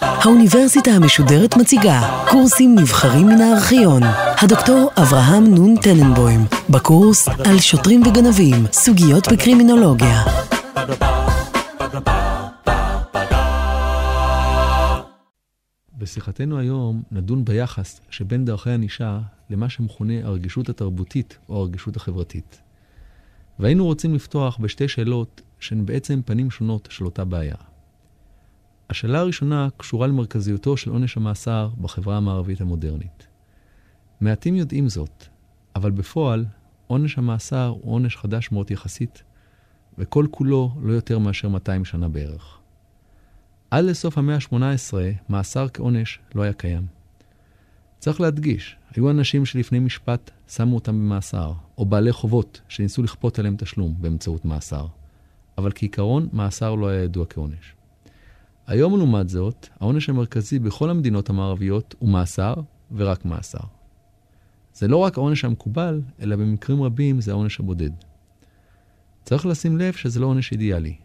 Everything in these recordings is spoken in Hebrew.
האוניברסיטה המשודרת מציגה קורסים נבחרים מן הארכיון. הדוקטור אברהם נון טננבוים, בקורס על שוטרים וגנבים, סוגיות בקרימינולוגיה. בשיחתנו היום נדון ביחס שבין דרכי ענישה למה שמכונה הרגישות התרבותית או הרגישות החברתית. והיינו רוצים לפתוח בשתי שאלות שהן בעצם פנים שונות של אותה בעיה. השאלה הראשונה קשורה למרכזיותו של עונש המאסר בחברה המערבית המודרנית. מעטים יודעים זאת, אבל בפועל עונש המאסר הוא עונש חדש מאוד יחסית, וכל כולו לא יותר מאשר 200 שנה בערך. עד לסוף המאה ה-18, מאסר כעונש לא היה קיים. צריך להדגיש, היו אנשים שלפני משפט שמו אותם במאסר, או בעלי חובות שניסו לכפות עליהם תשלום באמצעות מאסר. אבל כעיקרון, מאסר לא היה ידוע כעונש. היום, לעומת זאת, העונש המרכזי בכל המדינות המערביות הוא מאסר, ורק מאסר. זה לא רק העונש המקובל, אלא במקרים רבים זה העונש הבודד. צריך לשים לב שזה לא עונש אידיאלי.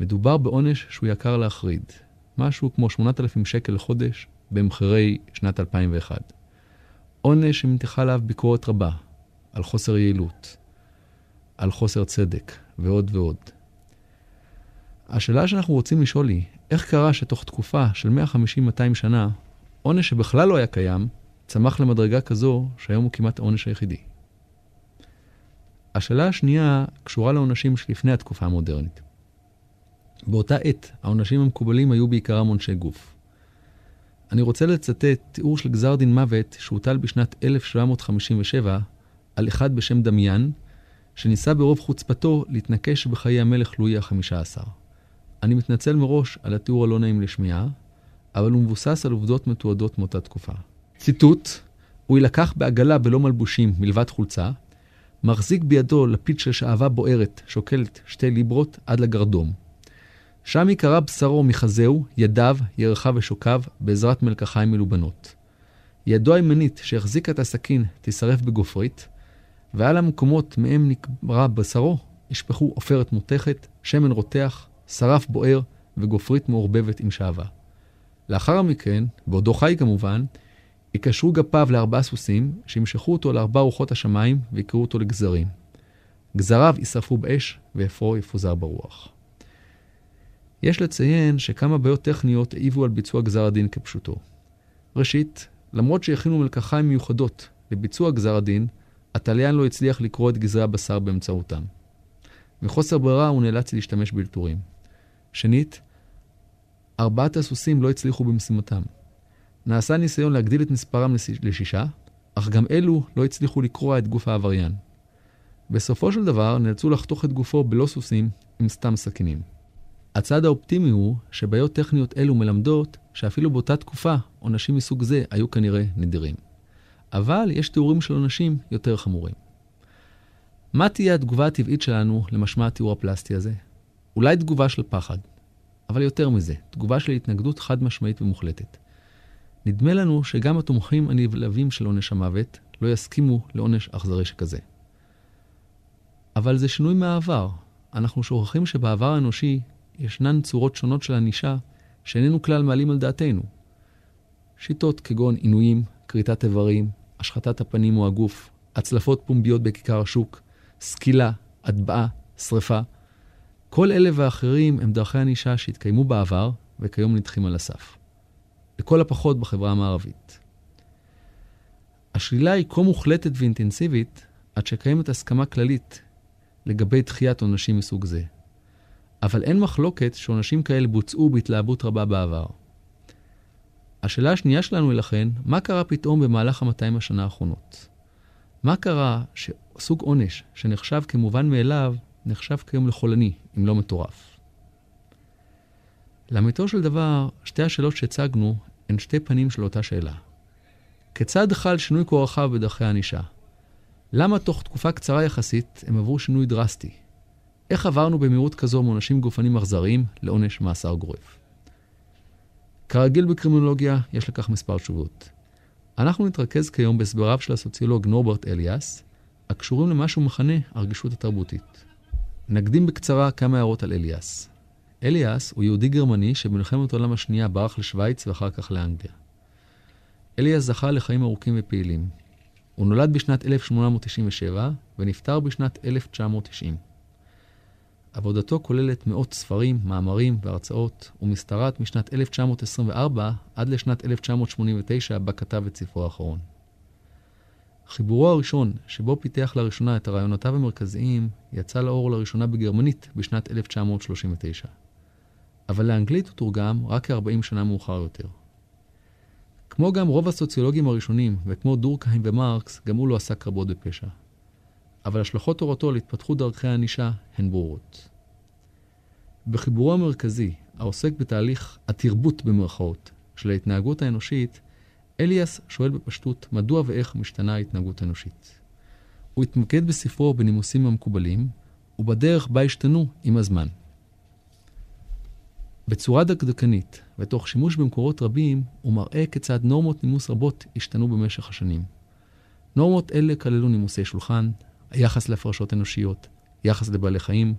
מדובר בעונש שהוא יקר להחריד, משהו כמו 8,000 שקל לחודש במחירי שנת 2001. עונש שמתיחה עליו ביקורת רבה, על חוסר יעילות, על חוסר צדק, ועוד ועוד. השאלה שאנחנו רוצים לשאול היא, איך קרה שתוך תקופה של 150-200 שנה, עונש שבכלל לא היה קיים, צמח למדרגה כזו שהיום הוא כמעט העונש היחידי? השאלה השנייה קשורה לעונשים שלפני התקופה המודרנית. באותה עת, העונשים המקובלים היו בעיקרם עונשי גוף. אני רוצה לצטט תיאור של גזר דין מוות שהוטל בשנת 1757 על אחד בשם דמיין, שניסה ברוב חוצפתו להתנקש בחיי המלך לואי החמישה עשר. אני מתנצל מראש על התיאור הלא נעים לשמיעה, אבל הוא מבוסס על עובדות מתועדות מאותה תקופה. ציטוט, הוא יילקח בעגלה בלא מלבושים מלבד חולצה, מחזיק בידו לפיד של שעווה בוערת, שוקלת שתי ליברות עד לגרדום. שם ייקרע בשרו מחזהו, ידיו, ירחיו ושוקיו, בעזרת מלקחיים מלובנות. ידו הימנית שהחזיקה את הסכין תישרף בגופרית, ועל המקומות מהם נקרע בשרו ישפכו עופרת מותכת, שמן רותח, שרף בוער וגופרית מעורבבת עם שעווה. לאחר מכן, בעודו חי כמובן, יקשרו גפיו לארבעה סוסים, שימשכו אותו לארבע רוחות השמיים ויקראו אותו לגזרים. גזריו יישרפו באש, ואפרו יפוזר ברוח. יש לציין שכמה בעיות טכניות העיבו על ביצוע גזר הדין כפשוטו. ראשית, למרות שהכינו מלקחיים מיוחדות לביצוע גזר הדין, התליין לא הצליח לקרוא את גזרי הבשר באמצעותם. מחוסר ברירה הוא נאלץ להשתמש באלתורים. שנית, ארבעת הסוסים לא הצליחו במשימתם. נעשה ניסיון להגדיל את מספרם לשישה, אך גם אלו לא הצליחו לקרוע את גוף העבריין. בסופו של דבר נאלצו לחתוך את גופו בלא סוסים עם סתם סכינים. הצד האופטימי הוא שבעיות טכניות אלו מלמדות שאפילו באותה תקופה עונשים מסוג זה היו כנראה נדירים. אבל יש תיאורים של עונשים יותר חמורים. מה תהיה התגובה הטבעית שלנו למשמע התיאור הפלסטי הזה? אולי תגובה של פחד, אבל יותר מזה, תגובה של התנגדות חד משמעית ומוחלטת. נדמה לנו שגם התומכים הנבלבים של עונש המוות לא יסכימו לעונש אכזרי שכזה. אבל זה שינוי מהעבר. אנחנו שוכחים שבעבר האנושי ישנן צורות שונות של ענישה שאיננו כלל מעלים על דעתנו. שיטות כגון עינויים, כריתת איברים, השחתת הפנים או הגוף, הצלפות פומביות בכיכר השוק, סקילה, הטבעה, שרפה. כל אלה ואחרים הם דרכי ענישה שהתקיימו בעבר וכיום נדחים על הסף. לכל הפחות בחברה המערבית. השלילה היא כה מוחלטת ואינטנסיבית, עד שקיימת הסכמה כללית לגבי דחיית עונשים מסוג זה. אבל אין מחלוקת שעונשים כאלה בוצעו בהתלהבות רבה בעבר. השאלה השנייה שלנו היא לכן, מה קרה פתאום במהלך המאתיים השנה האחרונות? מה קרה שסוג עונש שנחשב כמובן מאליו, נחשב כיום לחולני, אם לא מטורף? לאמיתו של דבר, שתי השאלות שהצגנו הן שתי פנים של אותה שאלה. כיצד חל שינוי כה רחב בדרכי הענישה? למה תוך תקופה קצרה יחסית הם עברו שינוי דרסטי? איך עברנו במהירות כזו מעונשים גופניים אכזריים לעונש מאסר גורף? כרגיל בקרימינולוגיה, יש לכך מספר תשובות. אנחנו נתרכז כיום בהסבריו של הסוציולוג נורברט אליאס, הקשורים למה שהוא מכנה הרגישות התרבותית. נקדים בקצרה כמה הערות על אליאס. אליאס הוא יהודי גרמני שבמלחמת העולם השנייה ברח לשוויץ ואחר כך לאנגליה. אליאס זכה לחיים ארוכים ופעילים. הוא נולד בשנת 1897 ונפטר בשנת 1990. עבודתו כוללת מאות ספרים, מאמרים והרצאות, ומשתרעת משנת 1924 עד לשנת 1989, בה כתב את ספרו האחרון. חיבורו הראשון, שבו פיתח לראשונה את רעיונותיו המרכזיים, יצא לאור לראשונה בגרמנית בשנת 1939. אבל לאנגלית הוא תורגם רק כ-40 שנה מאוחר יותר. כמו גם רוב הסוציולוגים הראשונים, וכמו דורקהיים ומרקס, גם הוא לא עסק רבות בפשע. אבל השלכות תורתו על התפתחות דרכי הענישה הן ברורות. בחיבורו המרכזי, העוסק בתהליך התרבות במרכאות של ההתנהגות האנושית, אליאס שואל בפשטות מדוע ואיך משתנה ההתנהגות האנושית. הוא התמקד בספרו בנימוסים המקובלים, ובדרך בה השתנו עם הזמן. בצורה דקדקנית, ותוך שימוש במקורות רבים, הוא מראה כיצד נורמות נימוס רבות השתנו במשך השנים. נורמות אלה כללו נימוסי שולחן, היחס להפרשות אנושיות, יחס לבעלי חיים,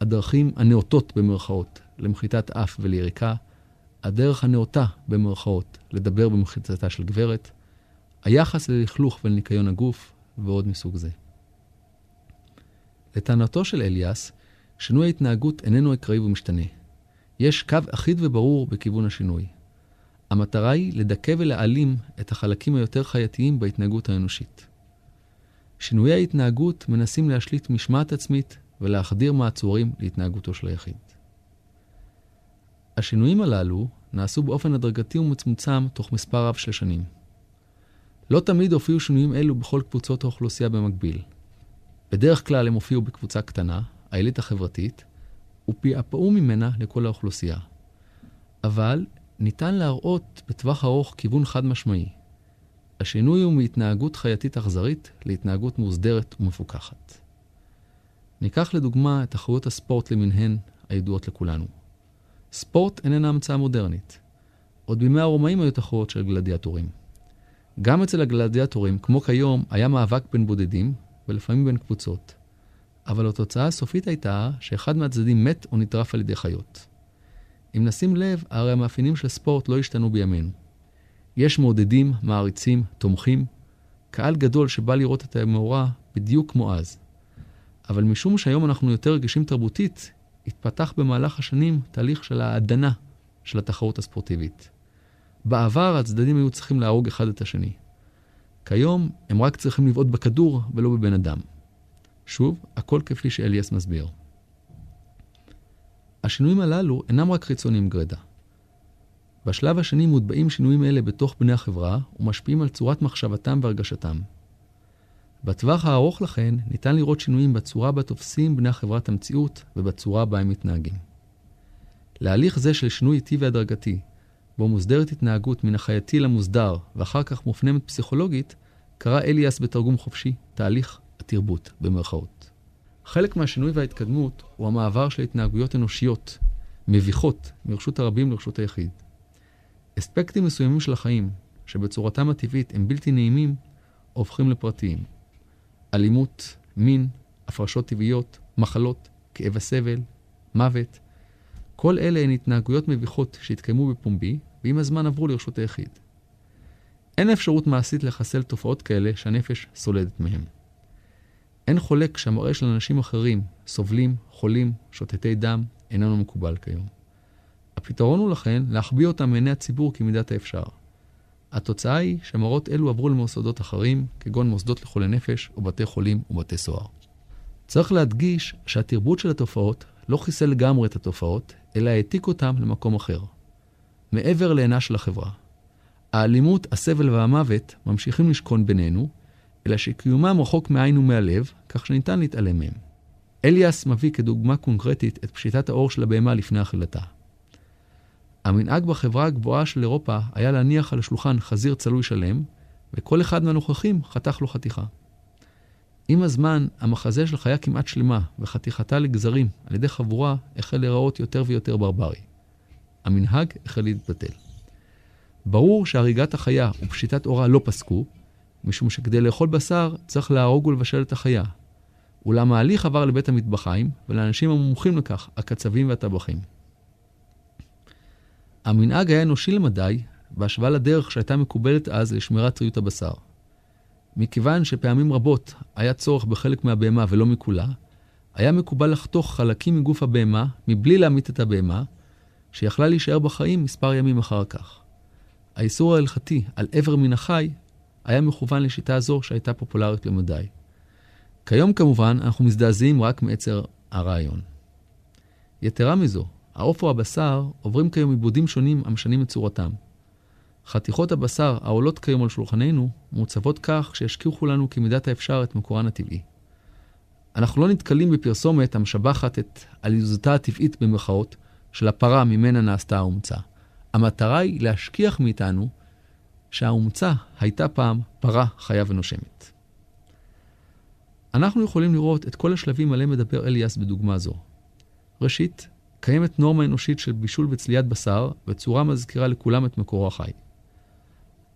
הדרכים הנאותות במרכאות למחיתת אף וליריקה, הדרך הנאותה במרכאות לדבר במחיצתה של גברת, היחס ללכלוך ולניקיון הגוף, ועוד מסוג זה. לטענתו של אליאס, שינוי ההתנהגות איננו אקראי ומשתנה. יש קו אחיד וברור בכיוון השינוי. המטרה היא לדכא ולהעלים את החלקים היותר חייתיים בהתנהגות האנושית. שינויי ההתנהגות מנסים להשליט משמעת עצמית ולהחדיר מעצורים להתנהגותו של היחיד. השינויים הללו נעשו באופן הדרגתי ומצומצם תוך מספר רב של שנים. לא תמיד הופיעו שינויים אלו בכל קבוצות האוכלוסייה במקביל. בדרך כלל הם הופיעו בקבוצה קטנה, העילית החברתית, ופעפעו ממנה לכל האוכלוסייה. אבל ניתן להראות בטווח ארוך כיוון חד משמעי. השינוי הוא מהתנהגות חייתית אכזרית להתנהגות מוסדרת ומפוקחת. ניקח לדוגמה את תחרויות הספורט למיניהן הידועות לכולנו. ספורט איננה המצאה מודרנית. עוד בימי הרומאים היו תחרויות של גלדיאטורים. גם אצל הגלדיאטורים, כמו כיום, היה מאבק בין בודדים, ולפעמים בין קבוצות. אבל התוצאה הסופית הייתה שאחד מהצדדים מת או נטרף על ידי חיות. אם נשים לב, הרי המאפיינים של ספורט לא השתנו בימינו. יש מעודדים, מעריצים, תומכים, קהל גדול שבא לראות את המאורע בדיוק כמו אז. אבל משום שהיום אנחנו יותר רגישים תרבותית, התפתח במהלך השנים תהליך של ההדנה של התחרות הספורטיבית. בעבר הצדדים היו צריכים להרוג אחד את השני. כיום הם רק צריכים לבעוט בכדור ולא בבן אדם. שוב, הכל כפי שאליאס מסביר. השינויים הללו אינם רק חיצוניים גרידא. בשלב השני מוטבעים שינויים אלה בתוך בני החברה ומשפיעים על צורת מחשבתם והרגשתם. בטווח הארוך לכן ניתן לראות שינויים בצורה בה תופסים בני החברה את המציאות ובצורה בה הם מתנהגים. להליך זה של שינוי איטי והדרגתי, בו מוסדרת התנהגות מן החייתי למוסדר ואחר כך מופנמת פסיכולוגית, קרא אליאס בתרגום חופשי תהליך התרבות במרכאות. חלק מהשינוי וההתקדמות הוא המעבר של התנהגויות אנושיות, מביכות, מרשות הרבים לרשות היחיד. אספקטים מסוימים של החיים, שבצורתם הטבעית הם בלתי נעימים, הופכים לפרטיים. אלימות, מין, הפרשות טבעיות, מחלות, כאב הסבל, מוות. כל אלה הן התנהגויות מביכות שהתקיימו בפומבי, ועם הזמן עברו לרשות היחיד. אין אפשרות מעשית לחסל תופעות כאלה שהנפש סולדת מהן. אין חולק שהמראה של אנשים אחרים, סובלים, חולים, שוטטי דם, איננו מקובל כיום. הפתרון הוא לכן להחביא אותם מעיני הציבור כמידת האפשר. התוצאה היא שמראות אלו עברו למוסדות אחרים, כגון מוסדות לחולי נפש או בתי חולים ובתי סוהר. צריך להדגיש שהתרבות של התופעות לא חיסל לגמרי את התופעות, אלא העתיק אותם למקום אחר. מעבר לעינה של החברה. האלימות, הסבל והמוות ממשיכים לשכון בינינו, אלא שקיומם רחוק מעין ומהלב, כך שניתן להתעלם מהם. אליאס מביא כדוגמה קונקרטית את פשיטת האור של הבהמה לפני אכילתה. המנהג בחברה הגבוהה של אירופה היה להניח על השולחן חזיר צלוי שלם, וכל אחד מהנוכחים חתך לו חתיכה. עם הזמן, המחזה של חיה כמעט שלמה וחתיכתה לגזרים על ידי חבורה החל להיראות יותר ויותר ברברי. המנהג החל להתבטל. ברור שהריגת החיה ופשיטת אורה לא פסקו, משום שכדי לאכול בשר צריך להרוג ולבשל את החיה. אולם ההליך עבר לבית המטבחיים ולאנשים המומחים לכך, הקצבים והטבחים. המנהג היה אנושי למדי, בהשוואה לדרך שהייתה מקובלת אז לשמירת טריות הבשר. מכיוון שפעמים רבות היה צורך בחלק מהבהמה ולא מכולה, היה מקובל לחתוך חלקים מגוף הבהמה מבלי להמית את הבהמה, שיכלה להישאר בחיים מספר ימים אחר כך. האיסור ההלכתי על איבר מן החי היה מכוון לשיטה זו שהייתה פופולרית למדי. כיום כמובן אנחנו מזדעזעים רק מעצר הרעיון. יתרה מזו, העוף או הבשר עוברים כיום עיבודים שונים המשנים את צורתם. חתיכות הבשר העולות כיום על שולחננו מוצבות כך שישכיחו לנו כמידת האפשר את מקורן הטבעי. אנחנו לא נתקלים בפרסומת המשבחת את עליזותה הטבעית במרכאות של הפרה ממנה נעשתה האומצה. המטרה היא להשכיח מאיתנו שהאומצה הייתה פעם פרה חיה ונושמת. אנחנו יכולים לראות את כל השלבים עליהם מדבר אליאס בדוגמה זו. ראשית, קיימת נורמה אנושית של בישול וצליית בשר, בצורה מזכירה לכולם את מקורו החי.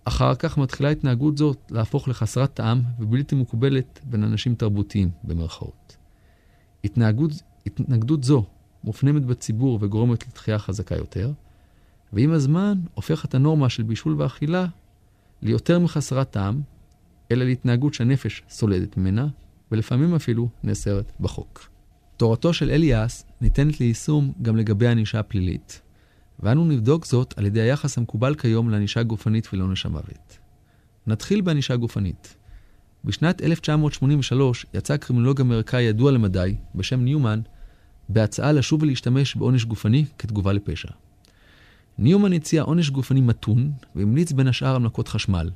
אחר כך מתחילה התנהגות זאת להפוך לחסרת טעם ובלתי מקובלת בין אנשים תרבותיים, במרכאות. התנהגות, התנגדות זו מופנמת בציבור וגורמת לתחייה חזקה יותר, ועם הזמן הופכת הנורמה של בישול ואכילה ליותר מחסרת טעם, אלא להתנהגות שהנפש סולדת ממנה, ולפעמים אפילו נאסרת בחוק. תורתו של אליאס ניתנת ליישום גם לגבי ענישה הפלילית, ואנו נבדוק זאת על ידי היחס המקובל כיום לענישה גופנית ולעונש המוות. נתחיל בענישה גופנית. בשנת 1983 יצא קרימינולוג אמריקאי ידוע למדי, בשם ניומן, בהצעה לשוב ולהשתמש בעונש גופני כתגובה לפשע. ניומן הציע עונש גופני מתון, והמליץ בין השאר על מכות חשמל.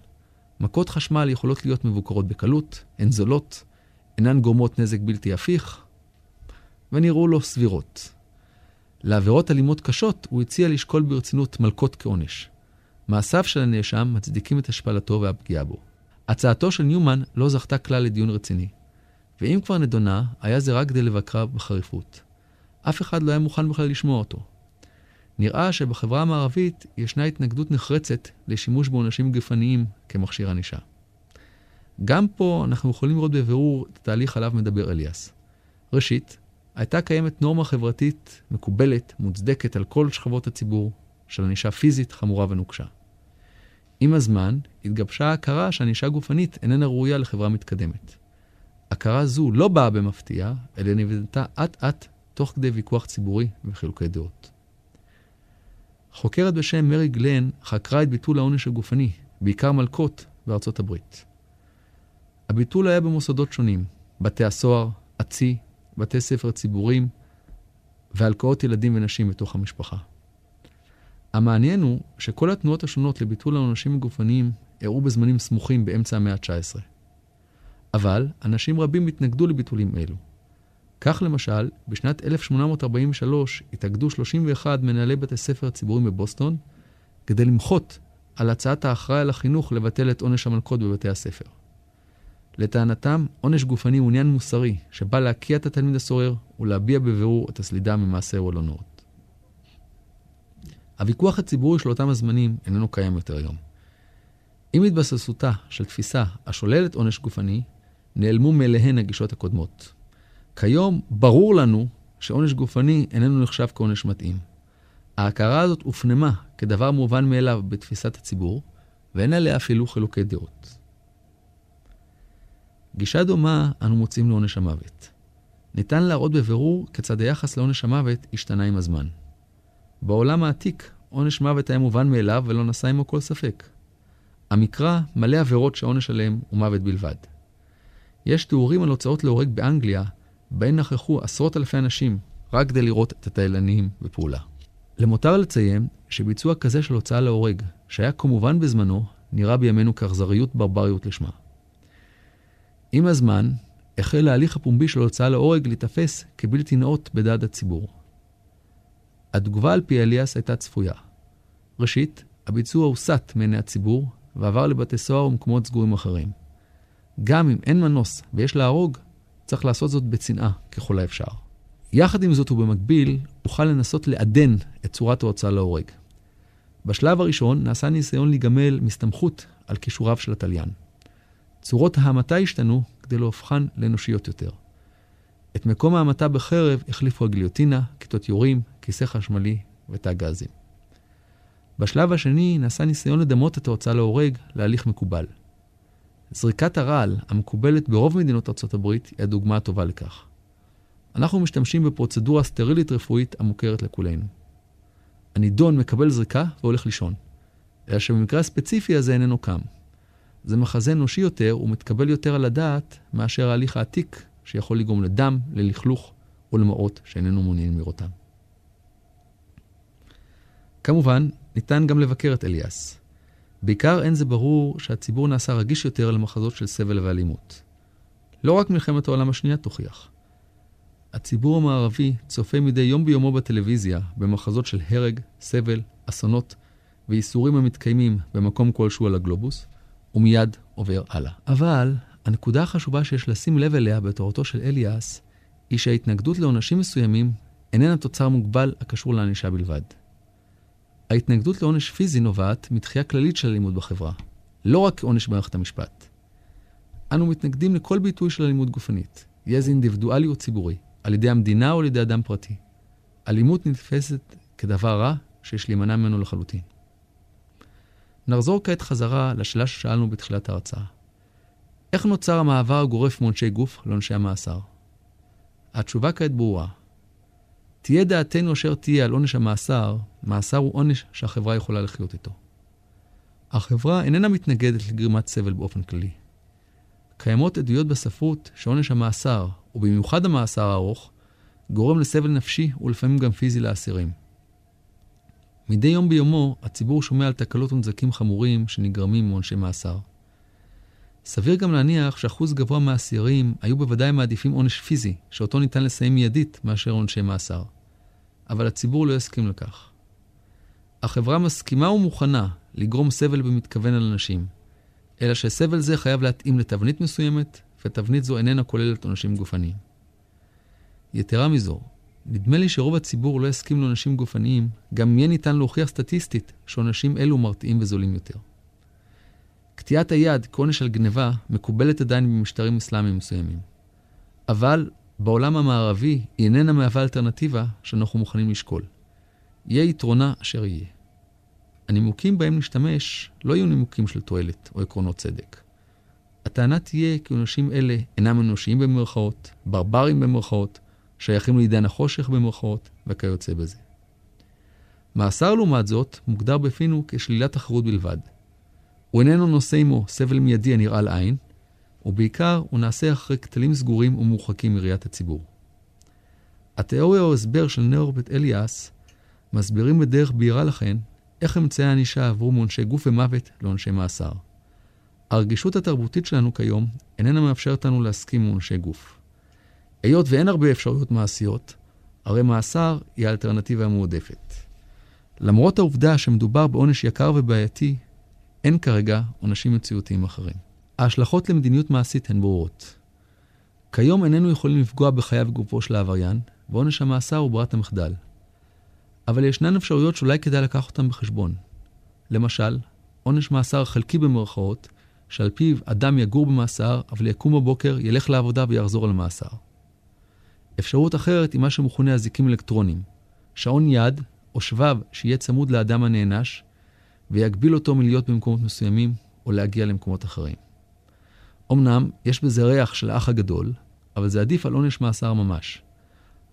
מכות חשמל יכולות להיות מבוקרות בקלות, הן זולות, אינן גורמות נזק בלתי הפיך, ונראו לו סבירות. לעבירות אלימות קשות הוא הציע לשקול ברצינות מלקות כעונש. מעשיו של הנאשם מצדיקים את השפלתו והפגיעה בו. הצעתו של ניומן לא זכתה כלל לדיון רציני, ואם כבר נדונה, היה זה רק כדי לבקרה בחריפות. אף אחד לא היה מוכן בכלל לשמוע אותו. נראה שבחברה המערבית ישנה התנגדות נחרצת לשימוש בעונשים גפניים כמכשיר ענישה. גם פה אנחנו יכולים לראות בבירור את התהליך עליו מדבר אליאס. ראשית, הייתה קיימת נורמה חברתית מקובלת, מוצדקת על כל שכבות הציבור, של ענישה פיזית חמורה ונוקשה. עם הזמן התגבשה ההכרה שענישה גופנית איננה ראויה לחברה מתקדמת. הכרה זו לא באה במפתיע, אלא נבנתה אט-אט תוך כדי ויכוח ציבורי וחילוקי דעות. חוקרת בשם מרי גלן חקרה את ביטול העונש הגופני, בעיקר מלקות, בארצות הברית. הביטול היה במוסדות שונים, בתי הסוהר, הצי, בתי ספר ציבוריים והלקאות ילדים ונשים בתוך המשפחה. המעניין הוא שכל התנועות השונות לביטול העונשים הגופניים אירעו בזמנים סמוכים באמצע המאה ה-19. אבל אנשים רבים התנגדו לביטולים אלו. כך למשל, בשנת 1843 התאגדו 31 מנהלי בתי ספר ציבוריים בבוסטון כדי למחות על הצעת האחראי על החינוך לבטל את עונש המלכות בבתי הספר. לטענתם, עונש גופני הוא עניין מוסרי, שבא להקיע את התלמיד הסורר ולהביע בבירור את הסלידה ממעשהו הלא נאות. הוויכוח הציבורי של אותם הזמנים איננו קיים יותר היום. עם התבססותה של תפיסה השוללת עונש גופני, נעלמו מאליהן הגישות הקודמות. כיום ברור לנו שעונש גופני איננו נחשב כעונש מתאים. ההכרה הזאת הופנמה כדבר מובן מאליו בתפיסת הציבור, ואין עליה אפילו חילוקי דעות. גישה דומה אנו מוצאים לעונש המוות. ניתן להראות בבירור כיצד היחס לעונש המוות השתנה עם הזמן. בעולם העתיק, עונש מוות היה מובן מאליו ולא נשא עמו כל ספק. המקרא מלא עבירות שהעונש עליהם הוא מוות בלבד. יש תיאורים על הוצאות להורג באנגליה, בהן נכחו עשרות אלפי אנשים רק כדי לראות את התיילניים בפעולה. למותר לציין שביצוע כזה של הוצאה להורג, שהיה כמובן בזמנו, נראה בימינו כאכזריות ברבריות לשמה. עם הזמן, החל ההליך הפומבי של הוצאה להורג להיתפס כבלתי נאות בדעת הציבור. התגובה על פי אליאס הייתה צפויה. ראשית, הביצוע הוסט מעיני הציבור ועבר לבתי סוהר ומקומות סגורים אחרים. גם אם אין מנוס ויש להרוג, צריך לעשות זאת בצנעה ככל האפשר. יחד עם זאת ובמקביל, אוכל לנסות לעדן את צורת ההוצאה להורג. בשלב הראשון נעשה ניסיון להיגמל מסתמכות על כישוריו של התליין. צורות ההמתה השתנו כדי להופכן לאנושיות יותר. את מקום ההמתה בחרב החליפו הגיליוטינה, כיתות יורים, כיסא חשמלי ותא גזים. בשלב השני נעשה ניסיון לדמות את ההוצאה להורג להליך מקובל. זריקת הרעל, המקובלת ברוב מדינות ארצות הברית, היא הדוגמה הטובה לכך. אנחנו משתמשים בפרוצדורה סטרילית רפואית המוכרת לכולנו. הנידון מקבל זריקה והולך לישון, אלא שבמקרה הספציפי הזה איננו קם. זה מחזה אנושי יותר ומתקבל יותר על הדעת מאשר ההליך העתיק שיכול לגרום לדם, ללכלוך או למעות שאיננו מעוניינים לראותם. כמובן, ניתן גם לבקר את אליאס. בעיקר אין זה ברור שהציבור נעשה רגיש יותר למחזות של סבל ואלימות. לא רק מלחמת העולם השנייה תוכיח. הציבור המערבי צופה מדי יום ביומו בטלוויזיה במחזות של הרג, סבל, אסונות וייסורים המתקיימים במקום כלשהו על הגלובוס, ומיד עובר הלאה. אבל הנקודה החשובה שיש לשים לב אליה בתורתו של אליאס, היא שההתנגדות לעונשים מסוימים איננה תוצר מוגבל הקשור לענישה בלבד. ההתנגדות לעונש פיזי נובעת מתחייה כללית של אלימות בחברה, לא רק עונש במערכת המשפט. אנו מתנגדים לכל ביטוי של אלימות גופנית, יהיה זה אינדיבידואלי או ציבורי, על ידי המדינה או על ידי אדם פרטי. אלימות נתפסת כדבר רע שיש להימנע ממנו לחלוטין. נחזור כעת חזרה לשאלה ששאלנו בתחילת ההרצאה. איך נוצר המעבר הגורף מעונשי גוף לעונשי המאסר? התשובה כעת ברורה. תהיה דעתנו אשר תהיה על עונש המאסר, מאסר הוא עונש שהחברה יכולה לחיות איתו. החברה איננה מתנגדת לגרימת סבל באופן כללי. קיימות עדויות בספרות שעונש המאסר, ובמיוחד המאסר הארוך, גורם לסבל נפשי ולפעמים גם פיזי לאסירים. מדי יום ביומו הציבור שומע על תקלות ונזקים חמורים שנגרמים מעונשי מאסר. סביר גם להניח שאחוז גבוה מהאסירים היו בוודאי מעדיפים עונש פיזי, שאותו ניתן לסיים מיידית מאשר עונשי מאסר. אבל הציבור לא יסכים לכך. החברה מסכימה ומוכנה לגרום סבל במתכוון על אנשים, אלא שסבל זה חייב להתאים לתבנית מסוימת, ותבנית זו איננה כוללת עונשים גופניים. יתרה מזו, נדמה לי שרוב הציבור לא יסכים לעונשים גופניים, גם יהיה ניתן להוכיח סטטיסטית שעונשים אלו מרתיעים וזולים יותר. קטיעת היד כעונש על גניבה מקובלת עדיין במשטרים אסלאמיים מסוימים. אבל בעולם המערבי היא איננה מהווה אלטרנטיבה שאנחנו מוכנים לשקול. יהיה יתרונה אשר יהיה. הנימוקים בהם נשתמש לא יהיו נימוקים של תועלת או עקרונות צדק. הטענה תהיה כי אנושים אלה אינם אנושיים במרכאות, ברברים במרכאות, שייכים לעידן החושך במרכאות, וכיוצא בזה. מאסר לעומת זאת מוגדר בפינו כשלילת תחרות בלבד. הוא איננו נושא עמו סבל מיידי הנראה לעין, ובעיקר הוא נעשה אחרי כתלים סגורים ומורחקים מראיית הציבור. התיאוריה או הסבר של נאורבט אליאס מסבירים בדרך בהירה לכן איך אמצעי הענישה עברו מעונשי גוף ומוות לעונשי מאסר. הרגישות התרבותית שלנו כיום איננה מאפשרת לנו להסכים עם עונשי גוף. היות ואין הרבה אפשרויות מעשיות, הרי מאסר היא האלטרנטיבה המועדפת. למרות העובדה שמדובר בעונש יקר ובעייתי, אין כרגע עונשים מציאותיים אחרים. ההשלכות למדיניות מעשית הן ברורות. כיום איננו יכולים לפגוע בחייו וגופו של העבריין, ועונש המאסר הוא ברירת המחדל. אבל ישנן אפשרויות שאולי כדאי לקחת אותן בחשבון. למשל, עונש מאסר חלקי במרכאות, שעל פיו אדם יגור במאסר, אבל יקום בבוקר, ילך לעבודה ויחזור על המאסר. אפשרות אחרת היא מה שמכונה אזיקים אלקטרוניים. שעון יד או שבב שיהיה צמוד לאדם הנענש, ויגביל אותו מלהיות במקומות מסוימים או להגיע למקומות אחרים. אמנם יש בזה ריח של האח הגדול, אבל זה עדיף על עונש מאסר ממש.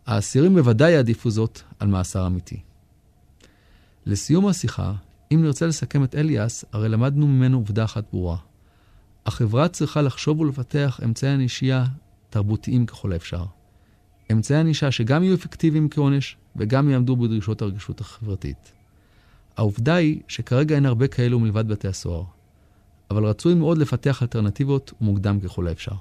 האסירים בוודאי יעדיפו זאת על מאסר אמיתי. לסיום השיחה, אם נרצה לסכם את אליאס, הרי למדנו ממנו עובדה אחת ברורה. החברה צריכה לחשוב ולפתח אמצעי ענישייה תרבותיים ככל האפשר. אמצעי ענישה שגם יהיו אפקטיביים כעונש וגם יעמדו בדרישות הרגישות החברתית. העובדה היא שכרגע אין הרבה כאלו מלבד בתי הסוהר, אבל רצוי מאוד לפתח אלטרנטיבות ומוקדם ככל האפשר.